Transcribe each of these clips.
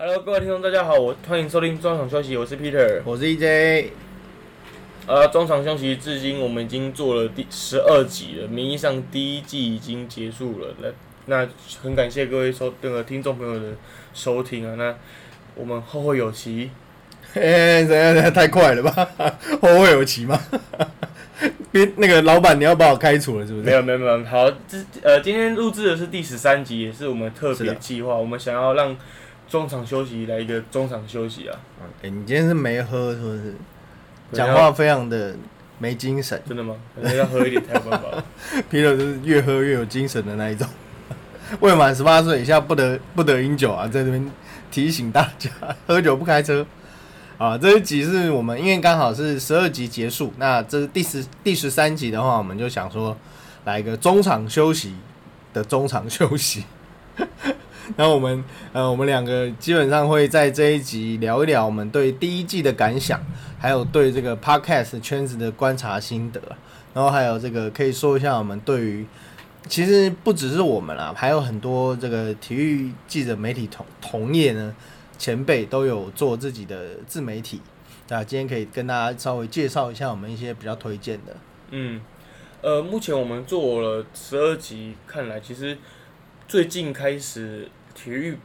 Hello，各位听众，大家好，我欢迎收听中场休息，我是 Peter。我是 EJ，呃，中场休息至今我们已经做了第十二集了，名义上第一季已经结束了。那那很感谢各位收那个听众朋友的收听啊。那我们后会有期，哎，怎样怎样，太快了吧？后会有期吗？别那个老板，你要把我开除了是不是？没有没有没有，好，这呃今天录制的是第十三集，也是我们特别计划，我们想要让中场休息来一个中场休息啊。哎、你今天是没喝是不是？讲话非常的没精神，真的吗？可能要喝一点才有办法。皮特就是越喝越有精神的那一种。未满十八岁以下不得不得饮酒啊，在这边提醒大家，喝酒不开车。啊，这一集是我们因为刚好是十二集结束，那这是第十第十三集的话，我们就想说来一个中场休息的中场休息。那我们呃，我们两个基本上会在这一集聊一聊我们对第一季的感想，还有对这个 podcast 圈子的观察心得，然后还有这个可以说一下我们对于其实不只是我们啦，还有很多这个体育记者媒体同同业呢，前辈都有做自己的自媒体。那今天可以跟大家稍微介绍一下我们一些比较推荐的。嗯，呃，目前我们做了十二集，看来其实最近开始体育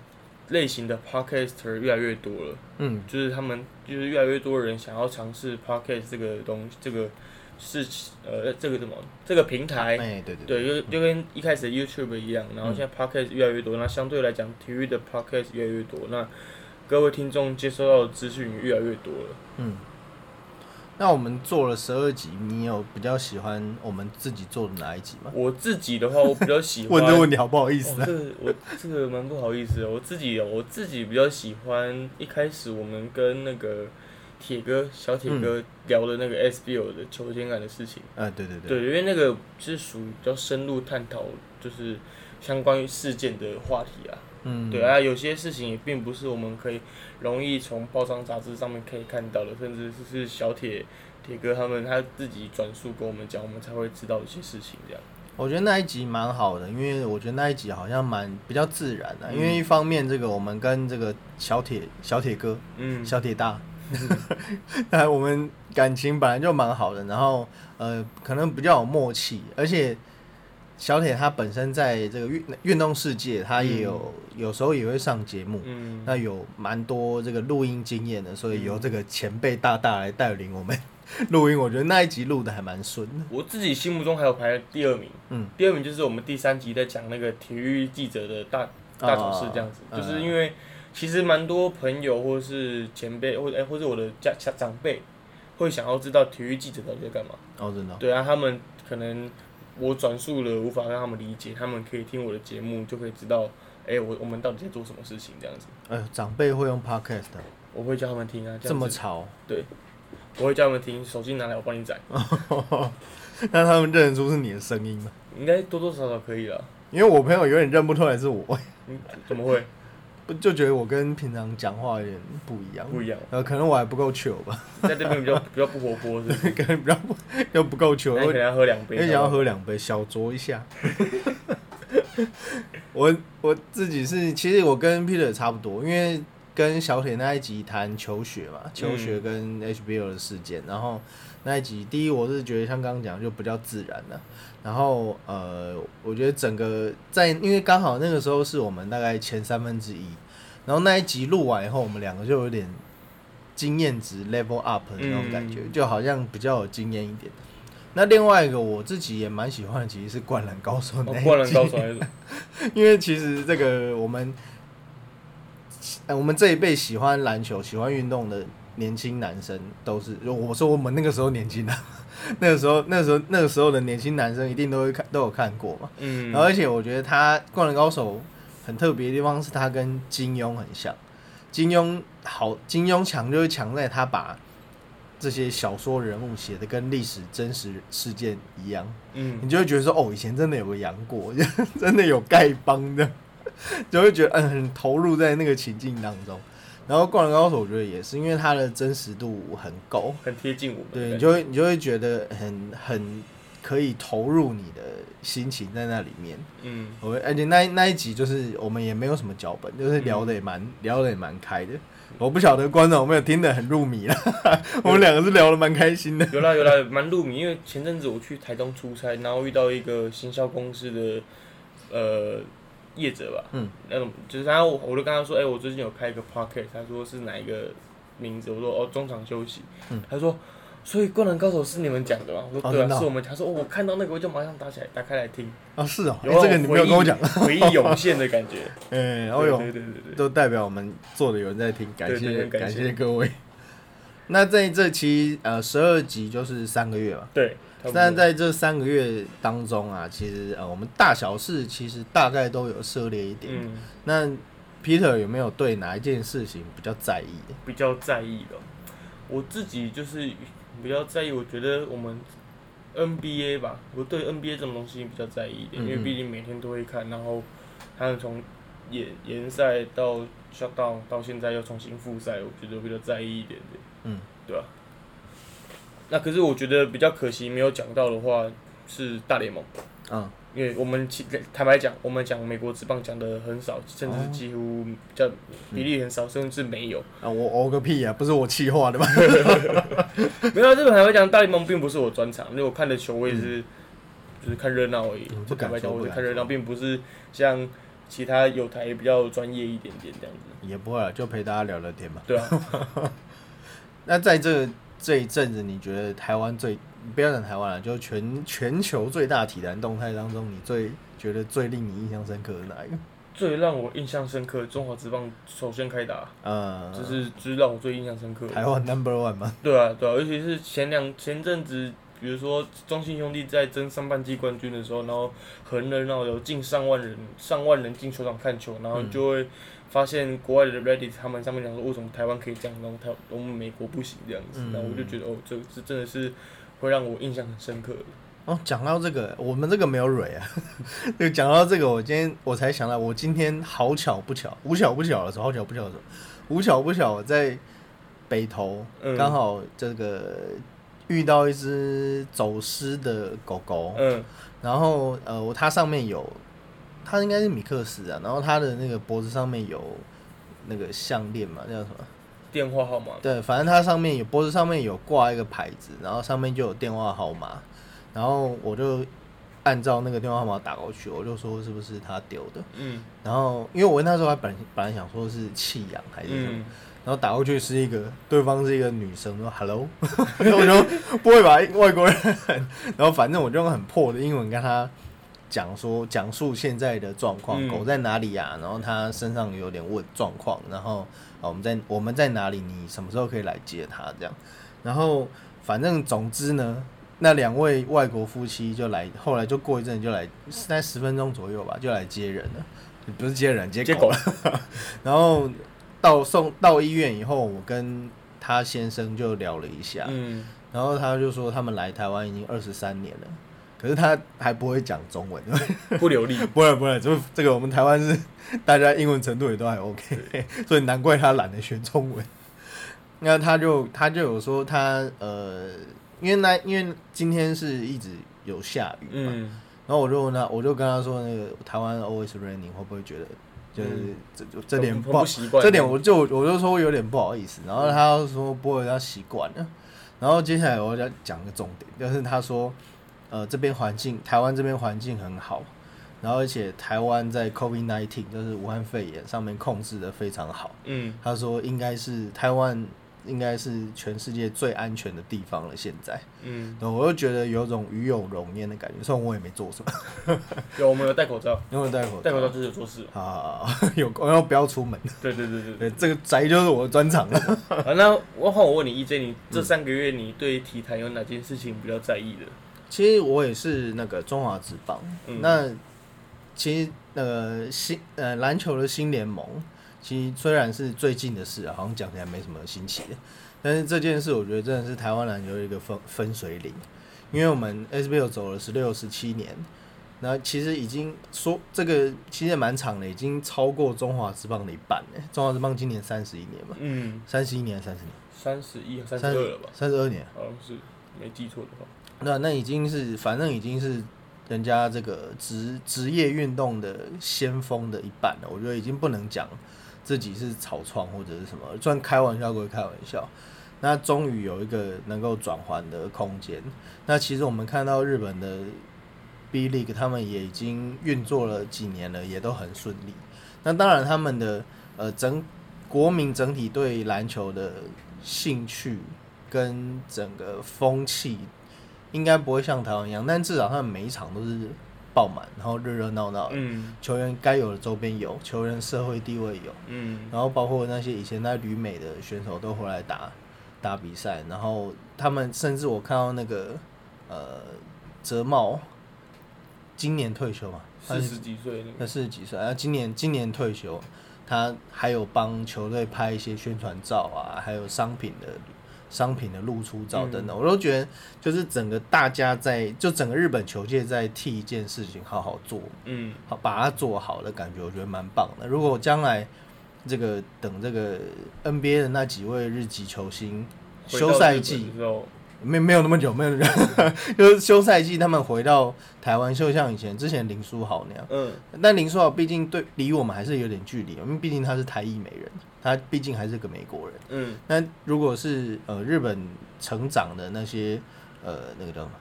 类型的 podcaster 越来越多了，嗯，就是他们就是越来越多人想要尝试 podcast 这个东这个事情，呃，这个什么这个平台。哎、对对对，对，就就跟一开始的 YouTube 一样，然后现在 Podcast 越来越多，那相对来讲，体育的 Podcast 越来越多，那各位听众接收到的资讯也越来越多了。嗯。那我们做了十二集，你有比较喜欢我们自己做的哪一集吗？我自己的话，我比较喜欢 问这问题好不好意思哦、啊？这个我这个蛮不好意思的，我自己哦，我自己比较喜欢一开始我们跟那个铁哥小铁哥聊的那个 SBL 的球监感的事情。呃，对对对，对，因为那个是属于比较深入探讨，就是相关于事件的话题啊。嗯，对啊，有些事情也并不是我们可以容易从报章杂志上面可以看到的，甚至是小铁铁哥他们他自己转述跟我们讲，我们才会知道一些事情这样。我觉得那一集蛮好的，因为我觉得那一集好像蛮比较自然的、嗯因为一方面这个我们跟这个小铁小铁哥嗯，小铁大，那我们感情本来就蛮好的，然后呃可能比较有默契，而且小铁他本身在这个运运动世界，他也有、有时候也会上节目，嗯，那有蛮多这个录音经验的，所以由这个前辈大大来带领我们 录音，我觉得那一集录的还蛮顺的。我自己心目中还有排第二名，嗯，第二名就是我们第三集在讲那个体育记者的大大小事这样子，哦就是因为其实蛮多朋友或是前辈或哎、或者我的家家长辈会想要知道体育记者到底在干嘛。哦，真的哦、对啊，他们可能我转述了无法让他们理解，他们可以听我的节目就可以知道，哎、我我们到底在做什么事情这样子。哎呦，长辈会用 podcast 的我会叫他们听啊，这么吵，对我会叫他们听，手机拿来我帮你载，那他们认得出是你的声音吗？应该多多少少可以了。因为我朋友有点认不出来是我，嗯，怎么会不就觉得我跟平常讲话有点不一样，不一样？呃，可能我还不够糗吧，在这边比较 比较不活泼，是不是？可能比较不又不够糗，我那你可能要喝两杯。也想要喝两杯，小酌一下。我我自己是，其实我跟 Peter 也差不多，因为跟小铁那一集谈求学嘛，求学跟 HBO 的事件，然后那一集第一我是觉得像刚刚讲就比较自然了、然后呃，我觉得整个在因为刚好那个时候是我们大概前三分之一，然后那一集录完以后，我们两个就有点经验值 level up 的那种感觉，嗯就好像比较有经验一点。那另外一个我自己也蛮喜欢的，其实是《灌篮高手》那一集。哦灌篮高手 因为其实这个我们，呃，我们这一辈喜欢篮球、喜欢运动的年轻男生，都是我说我们那个时候年轻的，那个时候、那个时候、那个时候的年轻男生一定都会看，都有看过嘛。嗯，然后而且我觉得他《灌篮高手》很特别的地方是他跟金庸很像，金庸好，金庸强就是强在他把这些小说人物写的跟历史真实事件一样，嗯。你就会觉得说，哦，以前真的有个杨过，真的有丐帮的，就会觉得嗯很投入在那个情境当中。然后《灌篮高手》我觉得也是，因为它的真实度很够，很贴近我们对，你就会你就会觉得很很可以投入你的心情在那里面。嗯，我而且那那一集就是我们也没有什么脚本，就是聊的也蛮、聊的也蛮开的。我不晓得观众有没有听得很入迷啦，我们两个是聊得蛮开心的。有啦有啦，蛮入迷。因为前阵子我去台东出差，然后遇到一个行销公司的呃业者吧，嗯，那种就是他，我我就跟他说，哎、我最近有开一个 pocket，他说是哪一个名字？我说哦，中场休息。嗯他说，所以《灌篮高手》是你们讲的吗？我说对是我们讲。他说、哦我看到那个我就马上打起来，打开来听，啊，是哦、有这个你没有跟我讲。回忆涌现的感觉。嗯、哦哟，对对对对对，都代表我们做的有人在听，感谢感谢谢各位。那在这期呃十二集就是三个月嘛，对。但在这三个月当中啊，其实呃我们大小事其实大概都有涉猎一点。嗯，那 Peter 有没有对哪一件事情比较在意？的？比较在意的，我自己就是比较在意，我觉得我们 NBA 吧，我对 NBA 这种东西比较在意一点，因为毕竟每天都会看，然后他们从延延赛到 shutdown 到现在又重新复赛，我觉得比较在意一点点，嗯，对吧、那可是我觉得比较可惜没有讲到的话是大联盟，嗯，因为我们其坦白讲，我们讲美国职棒讲的很少，甚至是几乎比较比例很少，甚至没有。啊我哦个屁啊，不是我气话的吧？没有，这个坦白讲，大联盟并不是我专长，因为我看的球我也是、就是看热闹而已嗯。不坦白讲，我就看热闹，并不是像其他有台比较专业一点点这样子。也不会啊，就陪大家聊聊天嘛。对啊，那在这这一阵子，你觉得台湾最不要讲台湾了，就全全球最大体坛动态当中，你最觉得最令你印象深刻的哪一个？最让我印象深刻，中华职棒首先开打，呃，这是这是让我最印象深刻的。台湾 Number One 吗？对啊，对啊，尤其是前两前阵子，比如说中信兄弟在争上半季冠军的时候，然后很热闹，有近上万人，上万人进球场看球，然后就会发现国外的 Reddit 他们上面讲说，为什么台湾可以这样，然后台我们美国不行这样子，嗯然后我就觉得哦，这这真的是会让我印象很深刻的。哦，讲到这个，我们这个没有蕊啊。就讲到这个，我今天我才想到，我今天好巧不巧，无巧不巧的时候，好巧不巧的时候，无巧不巧我在北投，嗯刚好这个遇到一只走失的狗狗，嗯然后呃，我它上面有，它应该是米克斯啊，然后他的那个脖子上面有那个项链嘛，叫什么？电话号码，对，反正他上面有脖子上面有挂一个牌子，然后上面就有电话号码，然后我就按照那个电话号码打过去，我就说是不是他丢的，嗯。然后因为我那时候还本本来想说是弃养还是什么，嗯，然后打过去是一个对方是一个女生，说 hello，然 后我就不会吧外国人，然后反正我就用很破的英文跟他讲说讲述现在的状况，嗯狗在哪里啊？然后它身上有点问状况，然后啊我们在我们在哪里？你什么时候可以来接它？这样，然后反正总之呢，那两位外国夫妻就来，后来就过一阵就来，在十分钟左右吧，就来接人了，不是接人接接狗狗，然后到送到医院以后，我跟他先生就聊了一下，嗯然后他就说他们来台湾已经二十三年了，可是他还不会讲中文，不流利，不会不会，就这个我们台湾是大家英文程度也都还 OK，所以难怪他懒得学中文。那他就他就有说他呃，因为那因为今天是一直有下雨嘛，嗯。然后我就问他，我就跟他说那个台湾 always raining 会不会觉得就是嗯。这就这点不习惯，这点我就我就说有点不好意思，然后他就说不会，他习惯了。然后接下来我要讲个重点，就是他说，呃，这边环境，台湾这边环境很好，然后而且台湾在 COVID nineteen 就是武汉肺炎上面控制的非常好。嗯他说应该是台湾应该是全世界最安全的地方了，现在。嗯，然后我就觉得有种与有荣焉的感觉，虽然我也没做什么，有我们有戴口罩，有没有戴口罩戴口罩就是有做事，啊，有然后不要出门，对对对对对，这个宅就是我的专长了。啊，那我换我问你，EJ，你这三个月你对体坛有哪件事情比较在意的？其实我也是那个中华职棒，嗯那其实那个新呃篮球的新联盟，其实虽然是最近的事啊，好像讲起来没什么新奇的，但是这件事我觉得真的是台湾篮球的一个分分水岭，因为我们 SBL 走了十六十七年，那其实已经说这个其实也蛮长的，已经超过中华职棒的一半了。中华职棒今年三十一年嘛，嗯，三十一年三十年，三十一、三十二了吧？三十二年。好像是没记错的话。那那已经是反正已经是人家这个职职业运动的先锋的一半了，我觉得已经不能讲自己是草创或者是什么，算开玩笑归开玩笑。那终于有一个能够转换的空间。那其实我们看到日本的 B League，他们也已经运作了几年了，也都很顺利。那当然，他们的呃整国民整体对篮球的兴趣跟整个风气，应该不会像台湾一样，但至少他们每一场都是爆满，然后热热闹闹的。嗯。球员该有的周边有，球员社会地位有，嗯。然后包括那些以前在旅美的选手都回来打打比赛，然后他们甚至我看到那个呃泽茂今年退休嘛，他四十几岁那他，四十几岁，然后，今年今年退休，他还有帮球队拍一些宣传照啊，还有商品的商品的露出照等等，我都觉得就是整个大家在就整个日本球界在替一件事情好好做，嗯好把它做好的感觉，我觉得蛮棒的。如果将来这个等这个 NBA 的那几位日籍球星休赛季的时候，没没有那么久，没有那么久，就是休赛季他们回到台湾，就像以前之前林书豪那样。嗯但林书豪毕竟对离我们还是有点距离，因为毕竟他是台裔美人，他毕竟还是个美国人。嗯那如果是呃日本成长的那些呃那个叫什么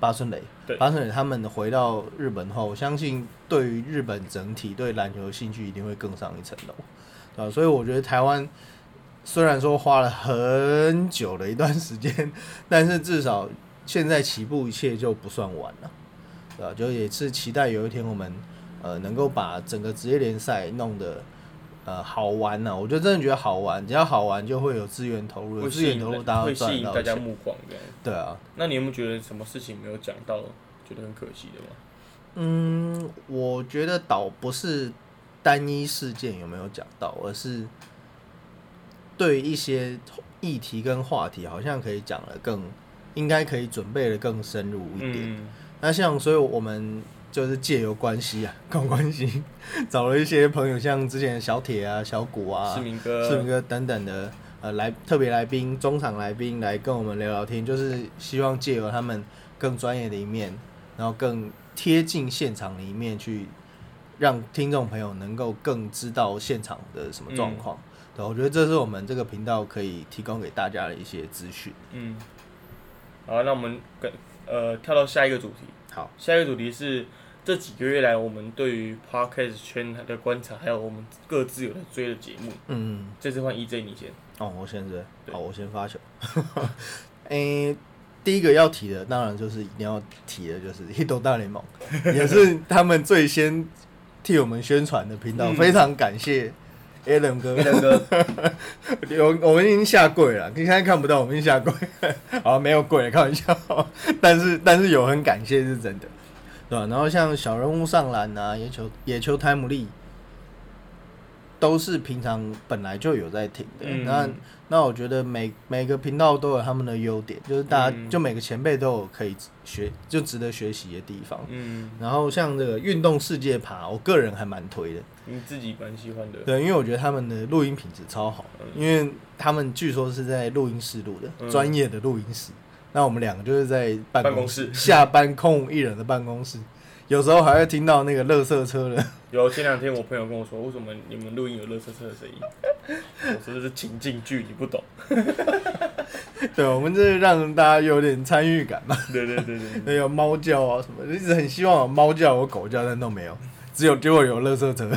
八村垒对，八村垒他们回到日本后，我相信对于日本整体对篮球的兴趣一定会更上一层楼，对吧、所以我觉得台湾虽然说花了很久的一段时间，但是至少现在起步一切就不算晚了，对吧、就也是期待有一天我们呃能够把整个职业联赛弄得。呃，好玩呢、我就真的觉得好玩，只要好玩就会有资源投入，有资源投入，大家会赚吸引大家。目光的。对啊，那你有没有觉得什么事情没有讲到，觉得很可惜的吗？嗯，我觉得倒不是单一事件有没有讲到，而是对一些议题跟话题，好像可以讲的更，应该可以准备的更深入一点。嗯那像，所以我们就是借由关系啊，靠关系，找了一些朋友，像之前的小铁啊、小谷啊、市民哥，世明哥等等的呃来特别来宾、中场来宾来跟我们聊聊天，就是希望借由他们更专业的一面，然后更贴近现场的一面，去让听众朋友能够更知道现场的什么状况。对，我觉得这是我们这个频道可以提供给大家的一些资讯。嗯，好，那我们跟呃跳到下一个主题。好，下一个主题是这几个月来我们对于 podcast 圈的观察，还有我们各自有在追的节目。嗯，这次换 EJ 你先。哦，我先追，好，我先发球。诶、第一个要提的，当然就是一定要提的，就是《h i t 大联盟》，也是他们最先替我们宣传的频道，嗯非常感谢 Alan 哥。两个，有我们已经下跪了，你现在看不到，我们已经下跪。好，没有跪，开玩笑。但是但是有很感谢是真的，对吧、然后像小人物上篮啊，野球野球泰姆利，都是平常本来就有在听的。嗯那那我觉得每每个频道都有他们的优点，就是大家、嗯就每个前辈都有可以学就值得学习的地方。嗯，然后像这个运动世界爬，我个人还蛮推的。你自己蛮喜欢的。对，因为我觉得他们的录音品质超好，嗯因为他们据说是在录音室录的，嗯专、业的录音室。那我们两个就是在办公办公室下班空无一人的办公室，有时候还会听到那个垃圾车的。有前两天我朋友跟我说，为什么你们录音有乐色车的声音？我说这是情境剧，你不懂。对，我们这让大家有点参与感嘛。对对对对，对，有猫叫啊什么，一直很希望有猫叫、有狗叫，但都没有，只有结果有垃圾车。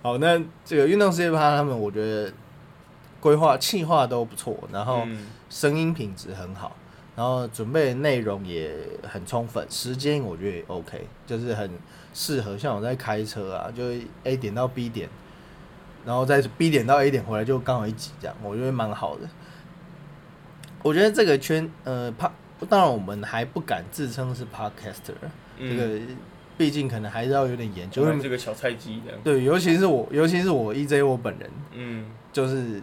好，那这个运动世界趴他们，我觉得规划、企划都不错，然后。嗯声音品质很好，然后准备的内容也很充分，时间我觉得也 OK，就是很适合。像我在开车啊，就 A 点到 B 点，然后再 B 点到 A 点回来就刚好一集这样，我觉得蛮好的。我觉得这个圈，呃，怕，当然我们还不敢自称是 Podcaster，、嗯这个毕竟可能还是要有点研究，就因这个小菜鸡这样。对，尤其是我，尤其是我 EJ 我本人，嗯，就是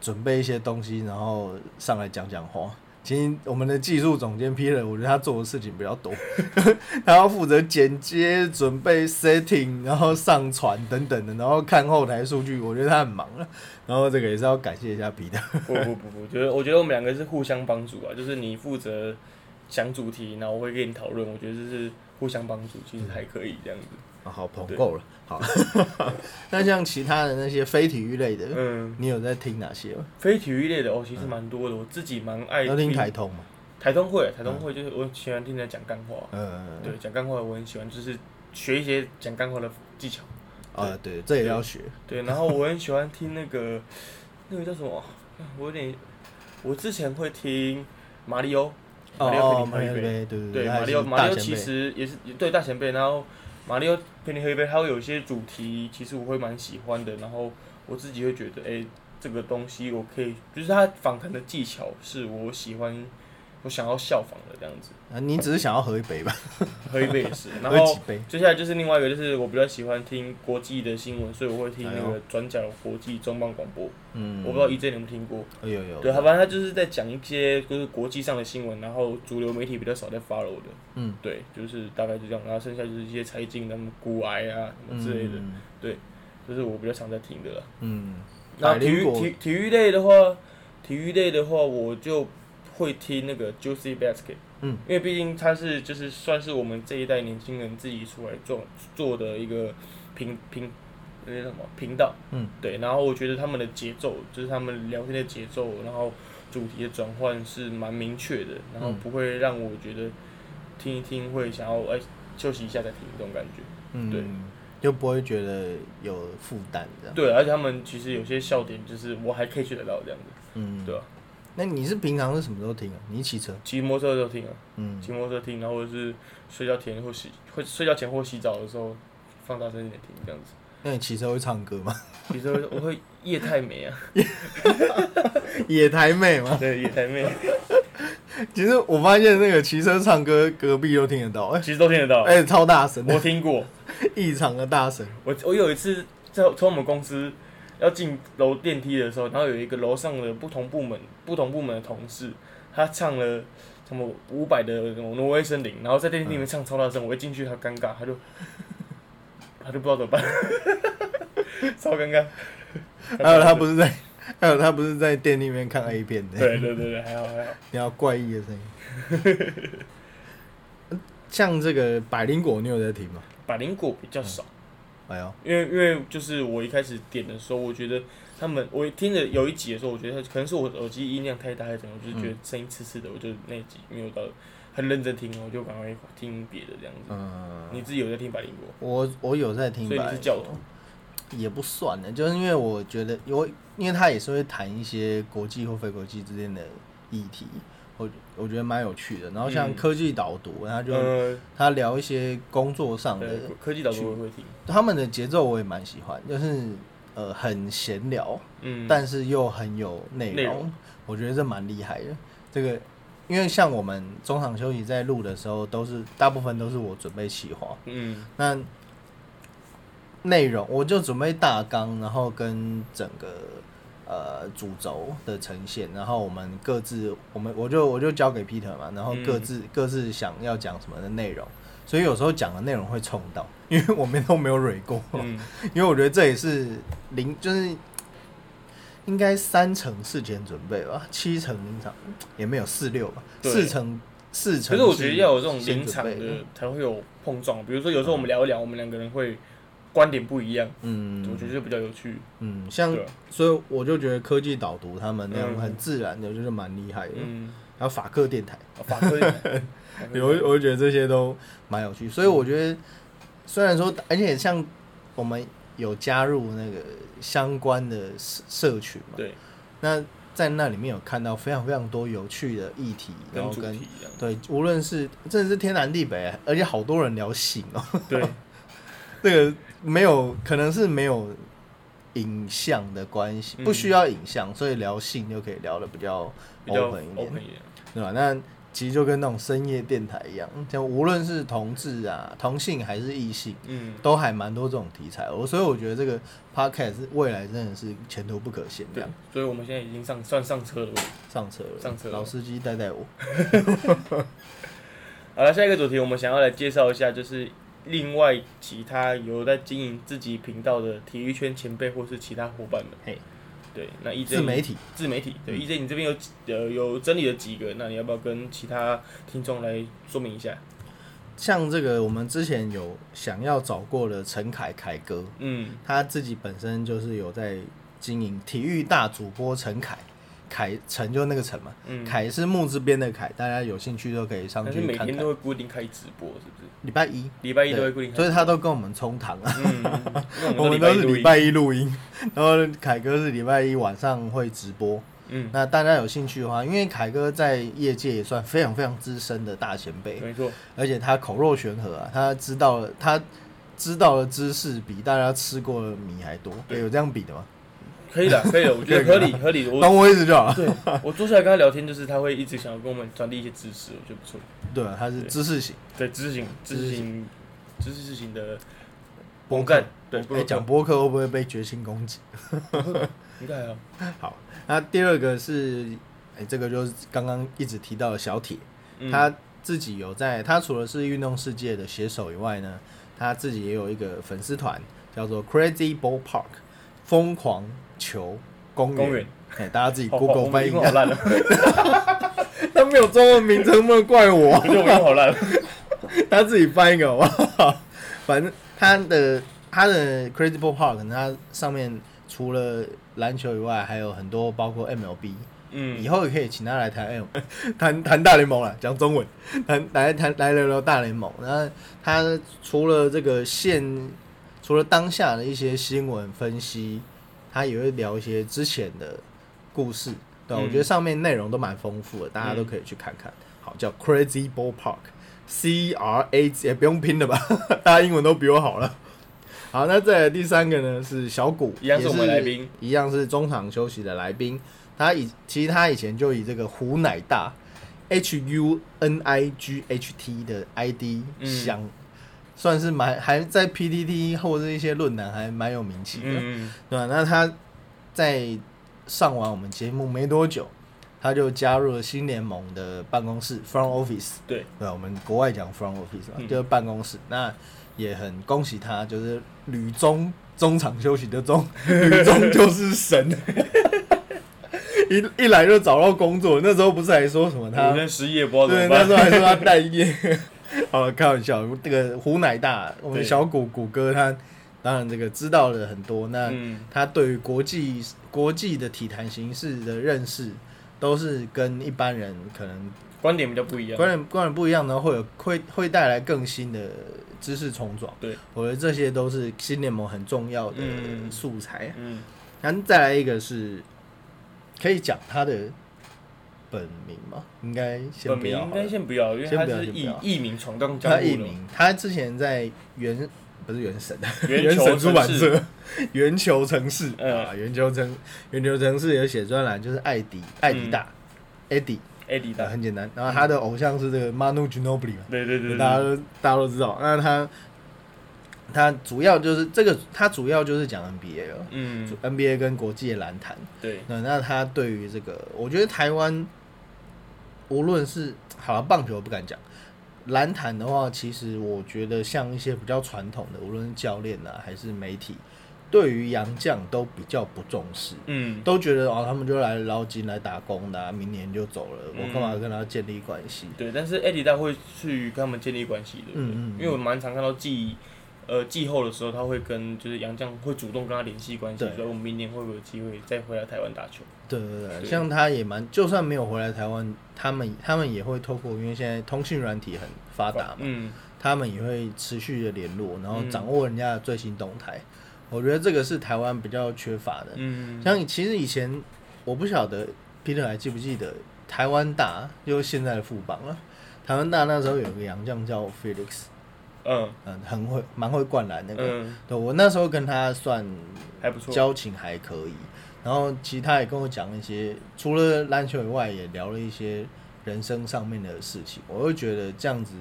准备一些东西，然后上来讲讲话。其实我们的技术总监 Peter，我觉得他做的事情比较多，他要负责剪接、准备 setting，然后上传等等的，然后看后台数据，我觉得他很忙了。然后这个也是要感谢一下 Peter。不不不，我觉得我觉得我们两个是互相帮助啊，就是你负责想主题，然后我会跟你讨论，我觉得这是互相帮助，其实还可以这样子。啊，好，捧对够了。好，那像其他的那些非体育类的，嗯，你有在听哪些吗？非体育类的哦，其实蛮多的，我自己蛮爱要听台通嘛？台通会，台通会就是我喜欢听人家讲干话，嗯，对，讲干话我很喜欢，就是学一些讲干话的技巧。啊，对，这也要学。对，然后我很喜欢听那个那个叫什么，我有点，我之前会听马里欧，马里奥哦，马里奥陪你喝一杯，杯，对马里奥马里奥其实也是对大前辈，然后马里奥陪你喝一杯，它会有一些主题，其实我会蛮喜欢的，然后我自己会觉得，哎、这个东西我可以，就是它访谈的技巧是我喜欢，我想要效仿的这样子，啊，你只是想要喝一杯吧？喝一杯也是，然后？接下来就是另外一个，就是我比较喜欢听国际的新闻，所以我会听那哎个转角国际中邦广播，嗯，我不知道 EJ 你有没有听过。有有有，对，他反正他就是在讲一些就是国际上的新闻，然后主流媒体比较少在 follow 的，嗯。对，就是大概就这样，然后剩下就是一些财经、什么股癌啊什么之类的，嗯。这是我比较常在听的啦。嗯，那体育体体育类的话，体育类的话，我就会听那个 Juicy Basket，嗯，因为毕竟它是就是算是我们这一代年轻人自己出来做做的一个频频那个什么频道，嗯，对，然后我觉得他们的节奏，就是他们聊天的节奏，然后主题的转换是蛮明确的，然后嗯。不会让我觉得听一听会想要哎休息一下再听这种感觉。嗯，对。就不会觉得有负担这样。对，而且他们其实有些笑点就是我还可以学得到这样子，嗯，对吧？那你是平常是什么时候听啊？你骑车？骑摩托车的时候听啊，嗯，骑摩托车听，然后或者是睡觉前或洗会睡觉前或洗澡的时候放大声一点听这样子。那你骑车会唱歌吗？骑车我会夜太美啊，野台妹吗？对，夜太美，其实我发现那个骑车唱歌，隔壁都听得到，哎、其实都听得到。哎、超大声的，我听过，异常的大声。我我有一次在从我们公司要进楼电梯的时候，然后有一个楼上的不同部门不同部门的同事，他唱了什么伍佰的那种挪威森林，然后在电梯里面唱超大声，我一进去他尴尬，他就 他就不知道怎么办，超尴尬。还有他不是在，还有他不是在店里面看 A 片的，对对对对，还好还好。比较怪异的声音。像这个百灵果，你有在听吗？百灵果比较少。哎呦，因为因为就是我一开始点的时候，我觉得他们我听着有一集的时候，我觉得可能是我耳机音量太大还是怎么，我就是觉得声音刺刺的，我就那一集没有到很认真听，我就赶快听别的这样子。嗯，你自己有在听百灵果，我我有在听，所以你是教徒，也不算的，就是因为我觉得有，因为他也是会谈一些国际或非国际之间的议题，我我觉得蛮有趣的。然后像嗯。科技导读，他就、呃，他聊一些工作上的，科技导读会听，他们的节奏我也蛮喜欢，就是呃很闲聊，嗯，但是又很有，内容我觉得这蛮厉害的。这个因为像我们中场休息在录的时候，都是大部分都是我准备企划，嗯。那内容我就准备大纲，然后跟整个呃主轴的呈现，然后我们各自我们我就我就交给 Peter 嘛，然后各自、各自想要讲什么的内容，所以有时候讲的内容会冲到，因为我们都没有蕊过，嗯，因为我觉得这也是零就是。应该三成事前准备吧，七成临场也没有四六吧，四成四成。可是我觉得要有这种先临场的才会有碰撞，比如说有时候我们聊一聊，我们两个人会观点不一样，嗯，我觉得就比较有趣，嗯，像啊。所以我就觉得科技导读他们那样嗯。很自然的，就是蛮厉害的。嗯，还有法克电台，啊法科，电台。我我就觉得这些都蛮有趣。所以我觉得，虽然说，而且像我们有加入那个相关的社社群嘛，对，那在那里面有看到非常非常多有趣的议题，然后跟对，无论是真的是天南地北，而且好多人聊醒哦、对，这个没有，可能是没有影像的关系，嗯不需要影像，所以聊性就可以聊的比较 open 一点对吧？那其实就跟那种深夜电台一样，就无论是同志啊、同性还是异性，嗯，都还蛮多这种题材。我所以我觉得这个 podcast 未来真的是前途不可限，量对，所以我们现在已经上算上车了。上车了，上车了老司机带带我。好了，下一个主题我们想要来介绍一下，就是另外其他有在经营自己频道的体育圈前辈或是其他伙伴们。嘿，对，那 EJ 自媒体。自媒体，对嗯 EJ 你这边有呃有整理了几个，那你要不要跟其他听众来说明一下？像这个，我们之前有想要找过的陈凯凯哥，嗯，他自己本身就是有在经营体育大主播陈凯，凯陈就那个陈嘛，嗯凯是木字边的凯，大家有兴趣都可以上去看看每天都。会固定开直播，是不是？礼拜一，礼拜一都会固定开，所以他都跟我们冲堂啊，嗯，我们都是礼拜一录音，然后凯哥是礼拜一晚上会直播。嗯，那大家有兴趣的话，因为凯哥在业界也算非常非常资深的大前辈，没错，而且他口若悬河啊，他知道了他知道的知识比大家吃过的米还多，对。有这样比的吗？可以的，可以的，我觉得合理合理。我当我意思就好了。对我坐下来跟他聊天，就是他会一直想要跟我们传递一些知识，我觉得不错。对啊，他是知识型。对，知识型、知知识识型、知识型的播网站，对，不哎，如讲播客会不会被绝情攻击？应该啊，好，那第二个是，哎、这个就是刚刚一直提到的小铁，嗯他自己有在，他除了是运动世界的写手以外呢，他自己也有一个粉丝团，叫做 Crazy Ball Park，疯狂球公园。大家自己好 Google 翻译一下，我们英文好烂了，他没有中文名称，不能怪我我。觉 得我英文好烂。他自己翻一个好不好？反正他的他的 Crazy Ball Park，它上面除了篮球以外，还有很多包括 MLB。嗯以后也可以请他来谈 M 谈谈大联盟了，讲中文，谈来谈来聊聊大联盟。然后他除了这个现，除了当下的一些新闻分析，他也会聊一些之前的故事。对我觉得上面内容都蛮丰富的，大家都可以去看看。好，叫 Crazy Ball Park，C R A 也不用拼了吧，大家英文都比我好了。好，那再来第三个呢是小谷，一样是也我们来宾，一样是中场休息的来宾。他以其实他以前就以这个胡乃大 H U N I G H T 的 ID 嗯想、算是蛮还在 PTT 或者一些论坛还蛮有名气的，嗯，对吧、那他在上完我们节目没多久，他就加入了新联盟的办公室 Front Office。对，对吧、我们国外讲 Front Office 嘛，嗯就是办公室。那也很恭喜他，就是旅中中场休息的中，吕中就是神。一一来就找到工作，那时候不是还说什么他我现在失业，不知道怎对，么办。那时候还说他待业。好了，开玩笑，这个胡乃大，我们小谷谷歌他当然这个知道了很多，那嗯，他对于国际国际的体坛形势的认识，都是跟一般人可能观点比较不一样。观点观点不一样呢，会有会会带来更新的知识冲撞。对，我觉得这些都是新联盟很重要的嗯素材。嗯，然后再来一个是，可以讲他的本名吗？应该先本不要好了。名应该先不要，因为先他是艺不要。先不要艺名闯荡江湖的。他艺名，他之前在原不是原神，圆球神出版社，圆球城市、嗯。啊，圆球城圆球城市有写专栏，就是艾迪艾迪大、Eddie，Eddie 啊，的，很简单。然后他的偶像是这个 Manu Ginobili 嘛，对对对对，大家都大家都知道。那他他主要就是这个，他主要就是讲 NBA 了、嗯，NBA 跟国际的篮坛。对，那那他对于这个，我觉得台湾无论是好像棒球不敢讲，篮坛的话，其实我觉得像一些比较传统的，无论是教练啊还是媒体，对于洋将都比较不重视。嗯，都觉得哦，他们就来捞金来打工的、啊，明年就走了，嗯我干嘛跟他建立关系？对，但是 Eddie 他会去跟他们建立关系的，嗯嗯嗯因为我蛮常看到季呃季后的时候，他会跟就是杨绛会主动跟他联系关系，对所以我们明年会不会有机会再回来台湾打球？对对对，对像他也蛮，就算没有回来台湾，他们他们也会透过，因为现在通讯软体很发达嘛，嗯，他们也会持续的联络，然后嗯掌握人家的最新动态。我觉得这个是台湾比较缺乏的。嗯，像其实以前我不晓得 Peter 还记不记得台湾大，就是现在的副帮了。台湾大那时候有个杨将叫 Felix，嗯嗯，很会蛮会灌篮那个。嗯，对我那时候跟他算还不错，交情还可以，然后其他也跟我讲一些，除了篮球以外，也聊了一些人生上面的事情。我会觉得这样子，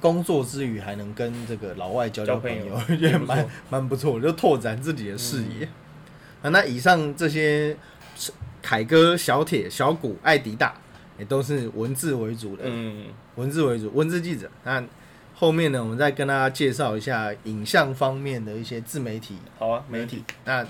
工作之余还能跟这个老外交交交朋友 我觉得蛮蛮不错，就拓展自己的视野。啊，那以上这些凯哥、小铁、小谷、艾迪大，也都是文字为主的，嗯，文字为主，文字记者。那后面呢，我们再跟大家介绍一下影像方面的一些自媒体。好啊，媒体。那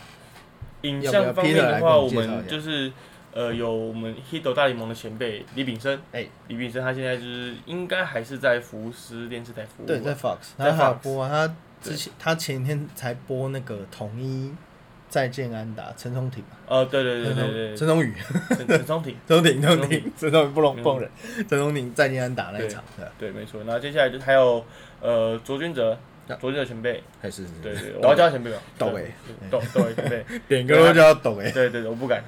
影像方面的话，我我们就是呃有我们 Hito 大联盟的前辈李炳生，哎。李炳生他现在就是应该还是在福斯电视台服务吧，对，在 Fox，在 Fox 播啊，他之前他前天才播那个统一再见安达陈松廷嘛，呃对对对陈对对。松陈松宇，陈陈松廷，陈松廷，陈松陈廷，陈松宇不容蹦人，陈松廷再见安达那一场，对没错，然后接下来就还有呃卓君哲啊，卓君哲前辈，还是是对对，我要叫他前辈嘛，抖对欸抖抖哎前辈，点歌都叫他抖哎，对对对，我不敢，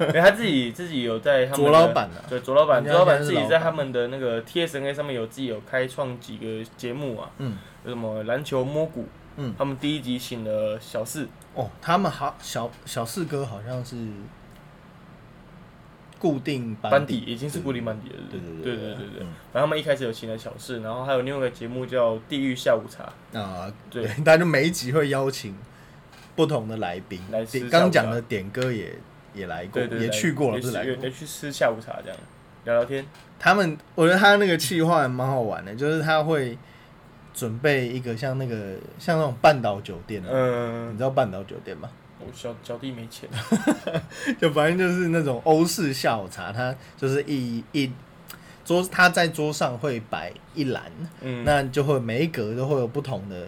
因 为他自己自己有在他们卓的老板啊，对，卓老板，卓老板自己现在他们的那个 TSNA 上面有自己有开创几个节目啊，嗯。有什么篮球摸骨，嗯，他们第一集请了小四，哦，他们好小小四哥好像是固定班底。底已经是固定班底了，对对对对对对对。嗯。然后他们一开始有请了小四，然后还有另外一个节目叫《地狱下午茶》，啊，对。对，他就每一集会邀请不同的来宾，来吃点下午刚讲的点歌也也来过，对对，来也去过了，也不是来过。也也去吃下午茶这样。聊聊天，他们，我觉得他那个气话还蛮好玩的，就是他会准备一个像那个像那种半岛酒店、啊，你嗯，知道半岛酒店吗？我小小弟没钱，就反正就是那种欧式下午茶，它就是一一桌，他在桌上会摆一篮，嗯，那就会每一格都会有不同的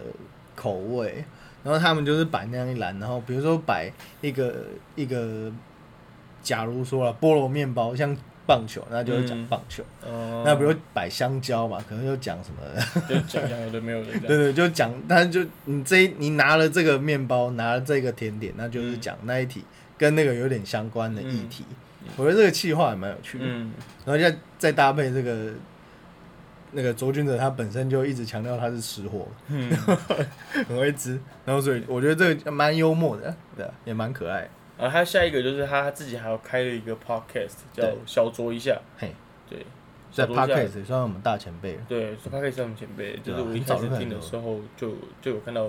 口味，然后他们就是摆那样一篮，然后比如说摆一个一个，假如说了菠萝面包像棒球，那就是讲嗯。棒球，嗯那比如摆香蕉嘛，可能就讲什么，就讲讲有的没有的这样，对对，就讲，但就你这一你拿了这个面包，拿了这个甜点，那就是讲那一题跟那个有点相关的议题。我觉得这个气话也蛮有趣的，嗯，然后再再搭配这个那个卓君者，他本身就一直强调他是吃货，嗯，很会吃，然后所以我觉得这个蛮幽默的，对啊，也蛮可爱。然后他下一个就是他自己还要开了一个 podcast 叫小酌一下，嘿，对，在小酌一下。Podcast 也算我们大前辈了。对，是 podcast 算我们前辈，就是我一早开始听的时候就就有看到，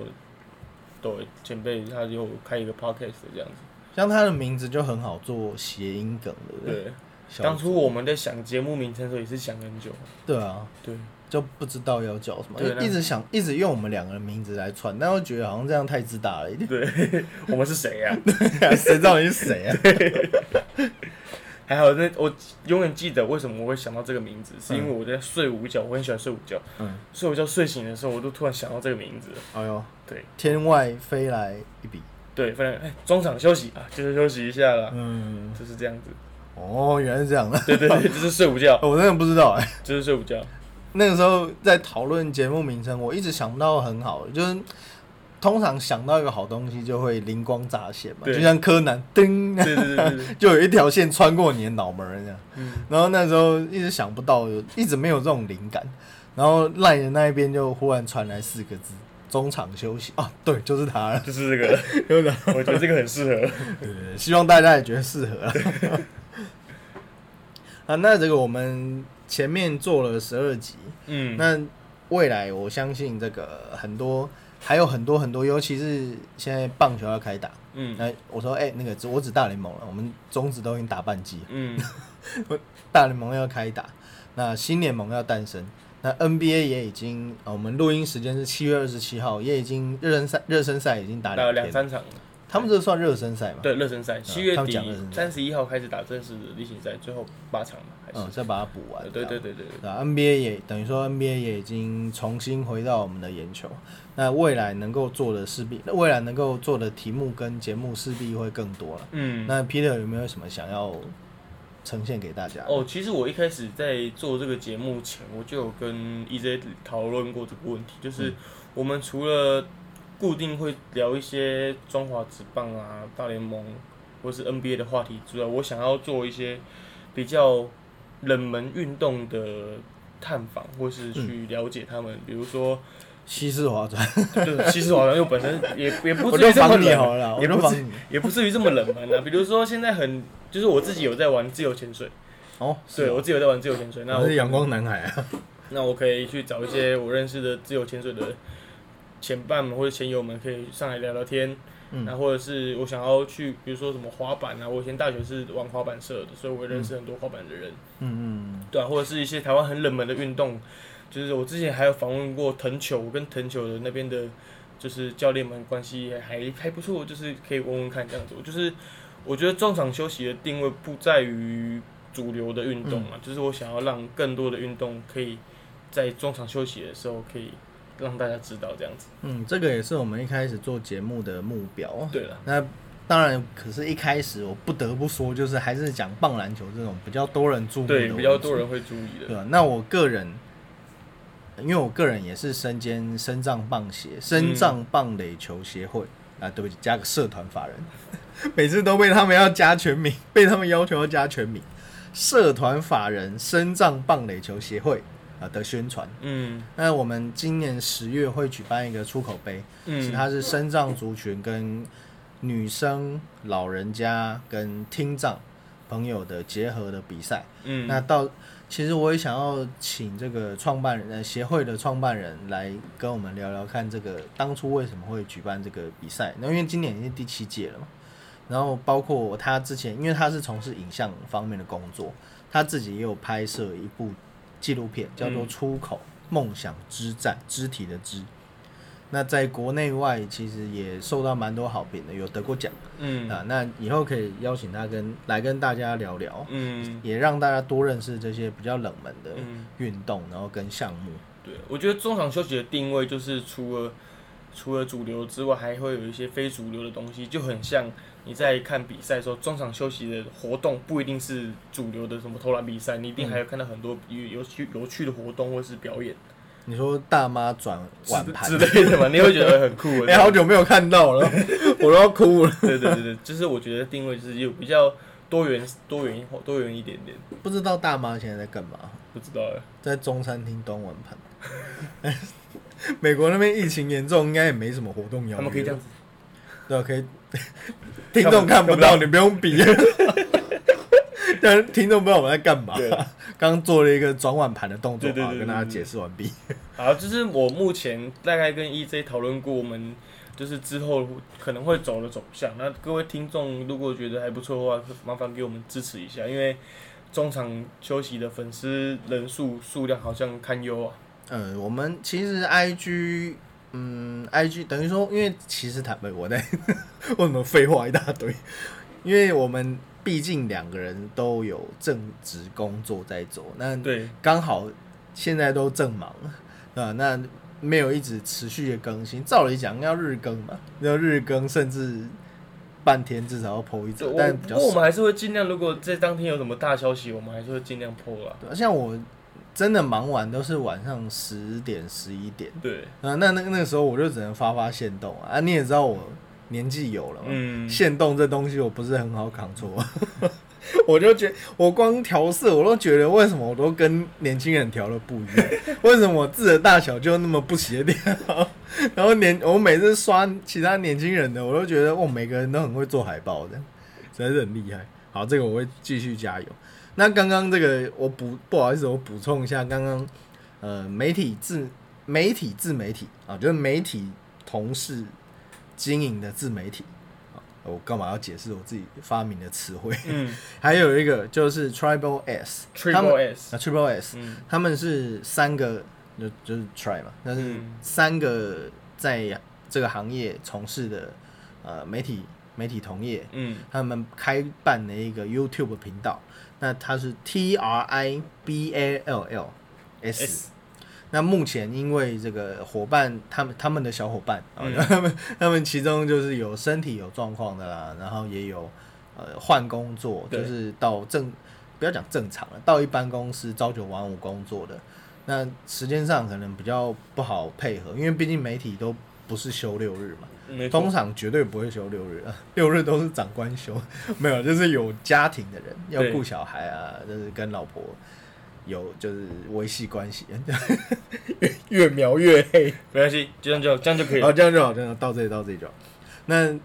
对前辈他就开一个 podcast 这样子，像他的名字就很好做谐音梗，对不对？当初我们在想节目名称的时候也是想很久，对啊，对，就不知道要叫什么，一直想一直用我们两个人名字来串，但又觉得好像这样太自大了一点。对，我们是谁 呀、谁知道你是谁啊？还好那我永远记得为什么我会想到这个名字，是因为我在睡午觉，我很喜欢睡午觉，嗯，睡午觉睡醒的时候，我都突然想到这个名字，哎呦，对。天外飞来一笔。对，反正哎，中场休息啊，就是休息一下啦，嗯，就是这样子，哦，原来是这样。的，对对对，就是睡午觉，我真的不知道哎。就是睡午觉，那个时候在讨论节目名称，我一直想不到很好，就是通常想到一个好东西就会灵光乍现嘛，就像柯南叮，对对对 就有一条线穿过你的脑门儿这样。嗯，然后那时候一直想不到，有一直没有这种灵感。然后赖的那一边就忽然传来四个字：中场休息啊，对，就是他了，就是这个，就是。我觉得这个很适合，希望大家也觉得适合啊。啊，那这个我们前面做了十二集，嗯，那未来我相信这个很多还有很多很多，尤其是现在棒球要开打。嗯那我说，哎、那个只我指大联盟了，我们中职都已经打半季，嗯 大联盟要开打，那新联盟要诞生。那 NBA 也已经，呃我们录音时间是七月二十七号，也已经热身赛热身赛已经打打了两，两三场，他们这算热身赛嘛？对，热身赛，七月底三十一号开始打正式的例行赛，最后八场嘛，还嗯，是，再把它补完。对对对对对，，NBA 也等于说 NBA 也已经重新回到我们的眼球。那未来能够做的势必，未来能够做的题目跟节目势必会更多了。嗯，那 Peter 有没有什么想要呈现给大家？哦，其实我一开始在做这个节目前，我就有跟 EJ 讨论过这个问题，就是嗯我们除了固定会聊一些中华职棒啊、大联盟或是 NBA 的话题主要，我想要做一些比较冷门运动的探访，或是嗯去了解他们，比如说。西式划船，就是其实好像又本身也也不至于这么冷好了，也不至。也不至于这么冷门啊。比如说现在很，就是我自己有在玩自由潜水，哦，对我自己有在玩自由潜水，那我我是阳光男孩啊。那我可以去找一些我认识的自由潜水的前伴们或者前友们，可以上来聊聊天。嗯那或者是我想要去，比如说什么滑板啊，我以前大学是玩滑板社的，所以我会认识很多滑板的人，嗯嗯对啊，或者是一些台湾很冷门的运动，就是我之前还有访问过藤球，我跟藤球的那边的，就是教练们关系还还不错，就是可以问问看这样子。就是我觉得中场休息的定位不在于主流的运动嘛，就是我想要让更多的运动可以在中场休息的时候可以让大家知道这样子。嗯，这个也是我们一开始做节目的目标。对了，那当然，可是一开始我不得不说，就是还是讲棒篮球这种比较多人注意的对，比较多人会注意的。对吧？那我个人，因为我个人也是身兼深藏棒协、深藏棒垒球协会、啊，对不起，加个社团法人，每次都被他们要加全名，被他们要求要加全名，社团法人深藏棒垒球协会啊的宣传。嗯那我们今年十月会举办一个出口杯，嗯，它是身障族群跟女生、老人家跟听障朋友的结合的比赛。嗯那到其实我也想要请这个创办人、呃协会的创办人来跟我们聊聊看，这个当初为什么会举办这个比赛？那因为今年已经第七届了嘛，然后包括他之前，因为他是从事影像方面的工作，他自己也有拍摄一部纪录片，叫做《嗯出口梦想之战》，肢体的肢。那在国内外其实也受到蛮多好评的，有得过奖嗯啊。那以后可以邀请他跟来跟大家聊聊。嗯也让大家多认识这些比较冷门的嗯，运动，然后跟项目。对，我觉得中场休息的定位就是除了除了主流之外，还会有一些非主流的东西，就很像你在看比赛的时候，中场休息的活动不一定是主流的什么投篮比赛，你一定还有看到很多有有趣有趣的活动或是表演你说大妈转碗盘之，类的嘛，你会觉得很酷哎、的。好久没有看到了，我都要哭了。对对对对，就是我觉得定位就是有比较多元多元多元一点点，不知道大妈现在在干嘛？不知道哎。在中餐厅端碗盘。美国那边疫情严重，应该也没什么活动邀约。他们可以这样子，对啊，可以。听众看不到，你不用比。但是听众不知道我们在干嘛对。刚做了一个转碗盘的动作，好跟大家解释完毕。好，就是我目前大概跟 EJ 讨论过，我们就是之后可能会走的走向。那各位听众如果觉得还不错的话，麻烦给我们支持一下，因为中场休息的粉丝人数数量好像堪忧啊。嗯，我们其实 IG，嗯，IG 等于说，因为其实坦白我在为什么废话一大堆？因为我们毕竟两个人都有正职工作在做，那对，刚好现在都正忙啊，那没有一直持续的更新。照理讲要日更嘛，要日更，甚至半天至少要 PO 一就则，我但。不过我们还是会尽量，如果在当天有什么大消息，我们还是会尽量 PO 啦。对啊像我真的忙完都是晚上十点十一点。对，啊，那那那个时候我就只能发发现动啊，啊你也知道我年纪有了嘛，嗯，现动这东西我不是很好 control，我就觉我光调色我都觉得为什么我都跟年轻人调的不一样，为什么我字的大小就那么不协调？然后年我每次刷其他年轻人的，我都觉得哦每个人都很会做海报的，实在是很厉害。好，这个我会继续加油。那刚刚这个我补不好意思，我补充一下，刚刚呃媒体自媒体自媒体啊，就是媒体同事经营的自媒体啊，我干嘛要解释我自己发明的词汇？嗯。还有一个就是 Tribal S，他们，Triple S，他们是三个就就是 Try 嘛，但是嗯三个在这个行业从事的呃媒体媒体同业，嗯。他们开办了一个 YouTube 频道，那它是 T R I B A L L S。S，那目前因为这个伙伴，他们他们的小伙伴啊，嗯 他们他们其中就是有身体有状况的啦，然后也有呃换工作，就是到正不要讲正常了，到一般公司朝九晚五工作的，那时间上可能比较不好配合，因为毕竟媒体都不是休六日嘛，通常绝对不会休六日啊，六日都是长官休，没有，就是有家庭的人要顾小孩啊，就是跟老婆有就是维系关系，越描越黑。没关系，就这样就这样就可以好，这样就好，这样到这里到这里就好。那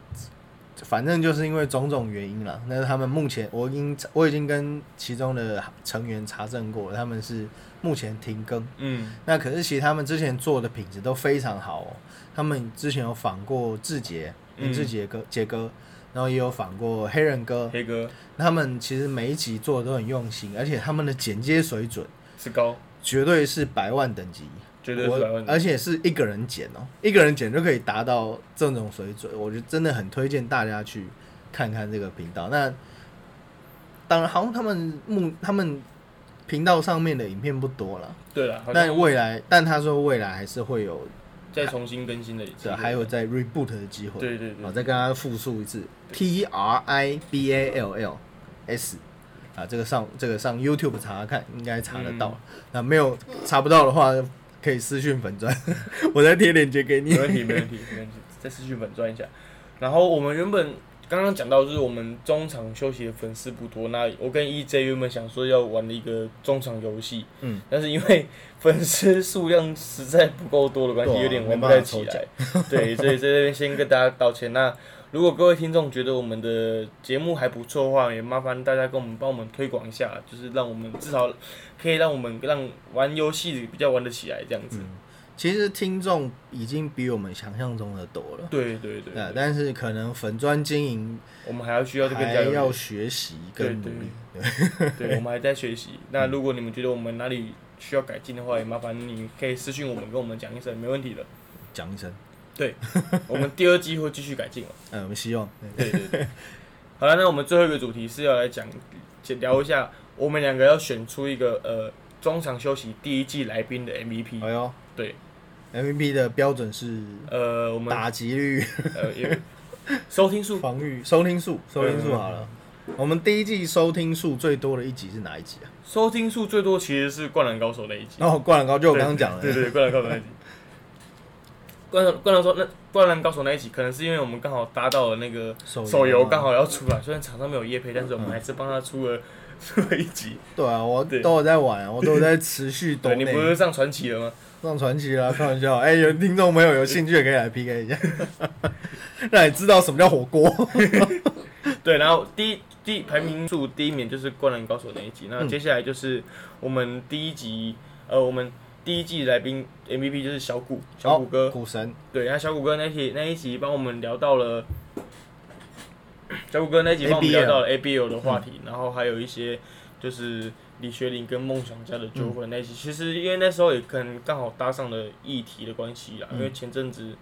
反正就是因为种种原因啦，那他们目前我已经我已经跟其中的成员查证过了，他们是目前停更。嗯那可是其实他们之前做的品质都非常好哦。他们之前有访过志杰，志杰哥杰哥，然后也有访过黑人哥。黑哥。他们其实每一集做的都很用心，而且他们的剪接水准是高，绝对是百万等级，绝对是百分之而且是一个人剪哦，一个人剪就可以达到这种水准，我觉得真的很推荐大家去看看这个频道。那当然，好像他们目他们频道上面的影片不多了，对了，但未来，但他说未来还是会有，再重新更新的一次，这还有再 reboot 的机会。对，对对好，再跟大家复述一次，T R I B A L L S 啊，这个上这个上 YouTube 查查看，应该查得到。那没有查不到的话，可以私讯粉钻，我再贴链接给你。没问题，没问题，没问题，再私讯粉钻一下。然后我们原本刚刚讲到，就是我们中场休息的粉丝不多，那我跟 EJ 原本想说要玩的一个中场游戏，嗯，但是因为粉丝数量实在不够多的关系，啊有点玩不太起来。对，所以在这边先跟大家道歉。那如果各位听众觉得我们的节目还不错的话，也麻烦大家跟我们帮我们推广一下，就是让我们至少可以让我们让玩游戏比较玩得起来这样子。其实听众已经比我们想象中的多了，对对对，啊，但是可能粉砖经营我们还要需要这个还要学习跟努力。对，我们还在学习。那如果你们觉得我们哪里需要改进的话，也麻烦你可以私信我们，跟我们讲一声，没问题的。讲一声，对，我们第二季会继续改进了。嗯，我们希望。对对对。好了，那我们最后一个主题是要来讲，聊一下我们两个要选出一个呃中场休息第一季来宾的 MVP。哎呦，对，MVP 的标准是呃，我们打击率、呃也收听数，防御、收听数、收听数嗯好了。我们第一季收听数最多的一集是哪一集啊？收听数最多其实是《灌篮高手》那一集。哦，灌篮高就我刚刚讲的，对对对，灌篮高手那一集。灌篮灌篮说那灌篮高手那一集，可能是因为我们刚好搭到了那个手手游刚好要出来，虽然场上没有叶配，但是我们还是帮他出了 出了一集。对啊，我都有在玩啊，我都有在持续抖 对你不是上传奇了吗？上传奇啦，开玩笑。哎、有听众朋友有兴趣也可以来 PK 一下，让你知道什么叫火锅。对，然后第一第一排名数第一名就是灌篮高手那一集，那嗯。接下来就是我们第一集呃我们第一季来宾 MVP 就是小谷小谷哥。哦，股神，对，然后小谷哥那一集那一集帮我们聊到了，小谷哥那一集帮我们聊到了 ABL 的话题，然后还有一些就是李学林跟梦想家的纠纷那一集。其实因为那时候也可能刚好搭上了议题的关系啦，因为前阵子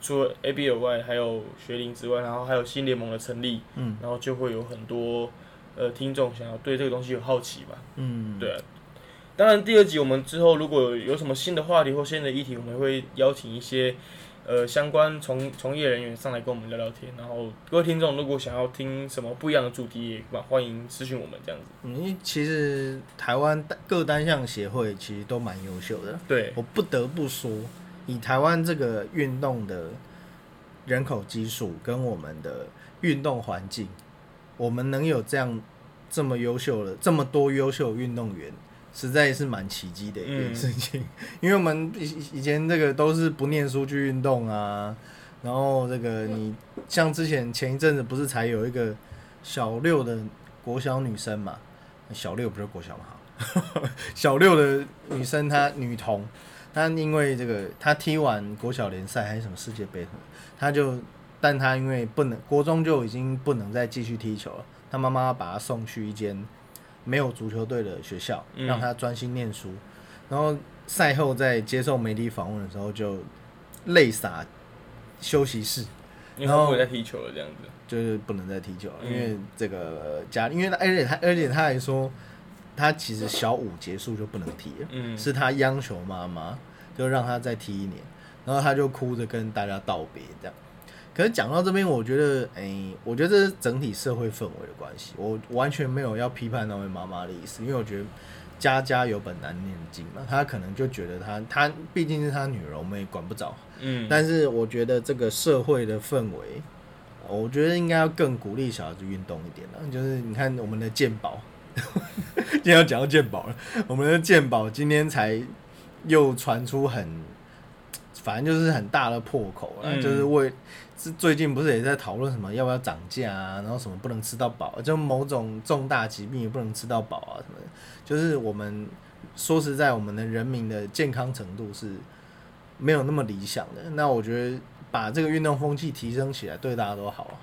除了 ABL 外，还有学林之外，然后还有新联盟的成立，嗯然后就会有很多呃听众想要对这个东西有好奇吧。嗯，对啊，当然第二集我们之后如果有什么新的话题或新的议题，我们会邀请一些呃相关从从业人员上来跟我们聊聊天。然后各位听众如果想要听什么不一样的主题，也欢欢迎私讯我们这样子。嗯，其实台湾单各单项协会其实都蛮优秀的，对，我不得不说，以台湾这个运动的人口基数跟我们的运动环境，我们能有这样这么优秀的这么多优秀运动员，实在是蛮奇迹的一件嗯事情。因为我们以以前这个都是不念书去运动啊，然后这个你像之前前一阵子不是才有一个小六的国小女生嘛，小六不是国小嘛，小六的女生她女童。她因为这个，她踢完国小联赛还是什么世界杯她就，但她因为不能国中就已经不能再继续踢球了，她妈妈把她送去一间没有足球队的学校，嗯让他专心念书。然后赛后在接受媒体访问的时候，就泪洒休息室，因为他不会再踢球了这样子。就是不能再踢球了，嗯因为这个呃家，因为他而且他而且他还说，他其实小五结束就不能踢了。嗯，是他央求妈妈，就让他再踢一年，然后他就哭着跟大家道别这样。可是讲到这边，我觉得，哎、我觉得这是整体社会氛围的关系，我完全没有要批判那位妈妈的意思，因为我觉得家家有本难念的经嘛，她可能就觉得她她毕竟是她女儿，我们也管不着。嗯，但是我觉得这个社会的氛围，我觉得应该要更鼓励小孩子运动一点了。就是你看我们的健保，今天要讲到健保了，我们的健保今天才又传出很，反正就是很大的破口了，嗯就是为是最近不是也在讨论什么要不要涨价啊，然后什么不能吃到饱，就某种重大疾病也不能吃到饱啊什么的，就是我们说实在，我们的人民的健康程度是没有那么理想的。那我觉得把这个运动风气提升起来，对大家都好啊。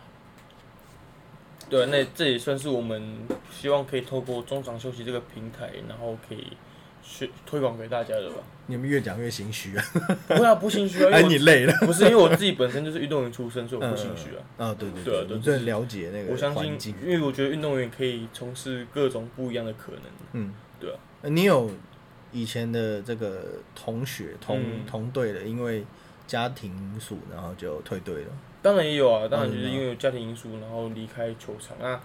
对，那这也算是我们希望可以透过中场休息这个平台，然后可以学推广给大家的吧。你们越讲越心虚啊！不会啊，不心虚啊，因哎，为你累了。不是因为我自己本身就是运动员出身，所以我不心虚啊。啊，对对对，对啊对你最了解那个我相信。因为我觉得运动员可以从事各种不一样的可能。嗯，对啊。呃你有以前的这个同学同嗯同队的，因为家庭因素，然后就退队了。当然也有啊，当然就是嗯因为有家庭因素，然后离开球场。那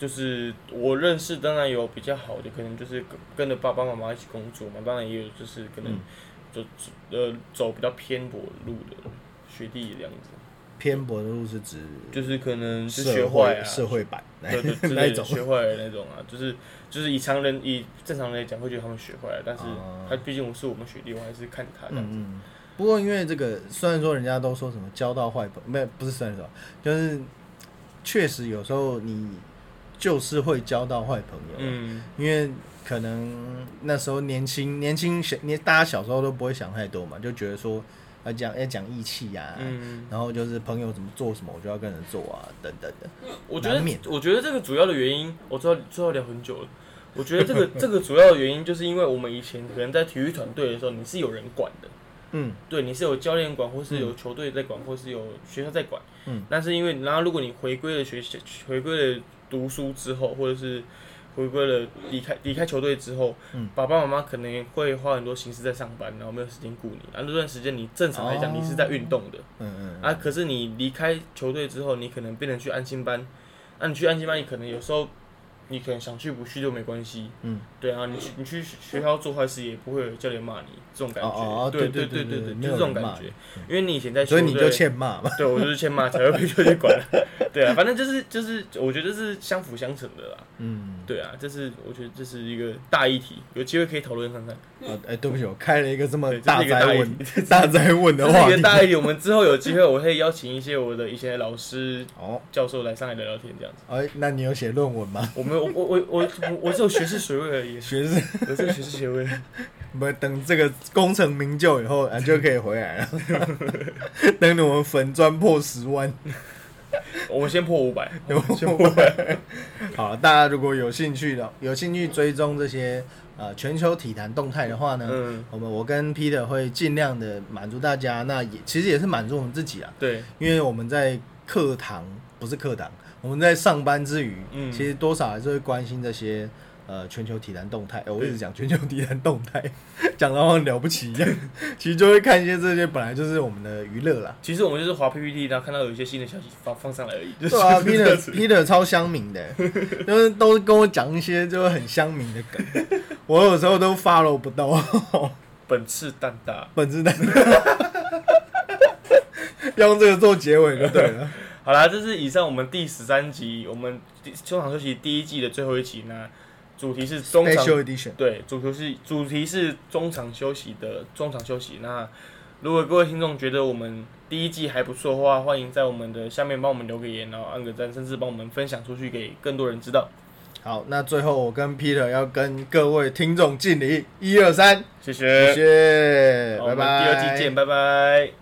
就是我认识，当然有比较好的，可能就是跟跟着爸爸妈妈一起工作嘛。当然也有就是可能嗯就呃走比较偏颇路的学弟这样子，偏颇的路是指就是可能是学坏啊，会社会版对对 之那种。类的学坏的那种啊，就是就是以常人以正常人来讲会觉得他们学坏了，但是哦他毕竟我是我们学弟，我还是看他这样子。嗯嗯。不过因为这个，虽然说人家都说什么交到坏朋，没有不是虽然说，就是确实有时候你就是会交到坏朋友。嗯，因为可能那时候年轻年轻小年大家小时候都不会想太多嘛，就觉得说要讲要讲义气呀、嗯然后就是朋友怎么做什么我就要跟人做啊，等等的。我觉得，我觉得这个主要的原因，我知道最后聊很久了。我觉得这个 这个主要的原因，就是因为我们以前可能在体育团队的时候，你是有人管的，嗯对，你是有教练管，或是有球队在管，或是有学校在管。嗯。但是因为，然后如果你回归了学校，回归了读书之后，或者是回归了离开离开球队之后，嗯爸爸妈妈可能会花很多心思在上班，然后没有时间顾你。啊，那段时间你正常来讲，哦你是在运动的。嗯嗯啊，可是你离开球队之后，你可能变成去安心班，那、你去安心班，你可能有时候你可能想去不去都没关系，嗯，对啊，你去你去学校做坏事也不会有教练骂你，这种感觉，哦哦哦对对对对对就是这种感觉，因为你以前在所以你就欠骂嘛。对我就是欠骂才会被教练管，对啊，反正就是就是我觉得是相辅相成的啦，嗯，对啊，这是我觉得这是一个大议题，有机会可以讨论看看，啊，哎，对不起，我开了一个这么大是一个大议灾问题，大灾问的话一个大议题，我们之后有机会我会邀请一些我的一些老师。哦，教授来上来聊聊天这样子。哎，那你有写论文吗？我没有，我我我我我只有学士学位而已，学士，我只有学士学位。不等这个功成名就以后，啊，就可以回来了。等我们粉砖破十万。我们先破五百，有好，大家如果有兴趣的，有兴趣追踪这些呃全球体坛动态的话呢，嗯，我们我跟 Peter 会尽量的满足大家，那也其实也是满足我们自己啊，对，因为我们在课堂不是课堂，我们在上班之余，嗯其实多少还是会关心这些。呃，全球体坛动态，哎我一直对讲全球体坛动态，讲的好像了不起一样。其实就会看一些这些本来就是我们的娱乐啦。其实我们就是滑 PPT，然后看到有一些新的消息放放上来而已。就是对啊，Peter Peter 超乡民的，就是都跟我讲一些就是很乡民的梗，我有时候都 follow 不到，本次蛋大。本质的，要用这个做结尾就对了。好啦，这是以上我们第十三集，我们第中场休息第一季的最后一集。呢主题是中场对，主题是主题是中场休息的中场休息。那如果各位听众觉得我们第一季还不错的话，欢迎在我们的下面帮我们留个言，然后按个赞，甚至帮我们分享出去给更多人知道。好，那最后我跟 Peter 要跟各位听众敬礼，一二三，谢谢，谢谢，拜拜。第二季见，拜拜。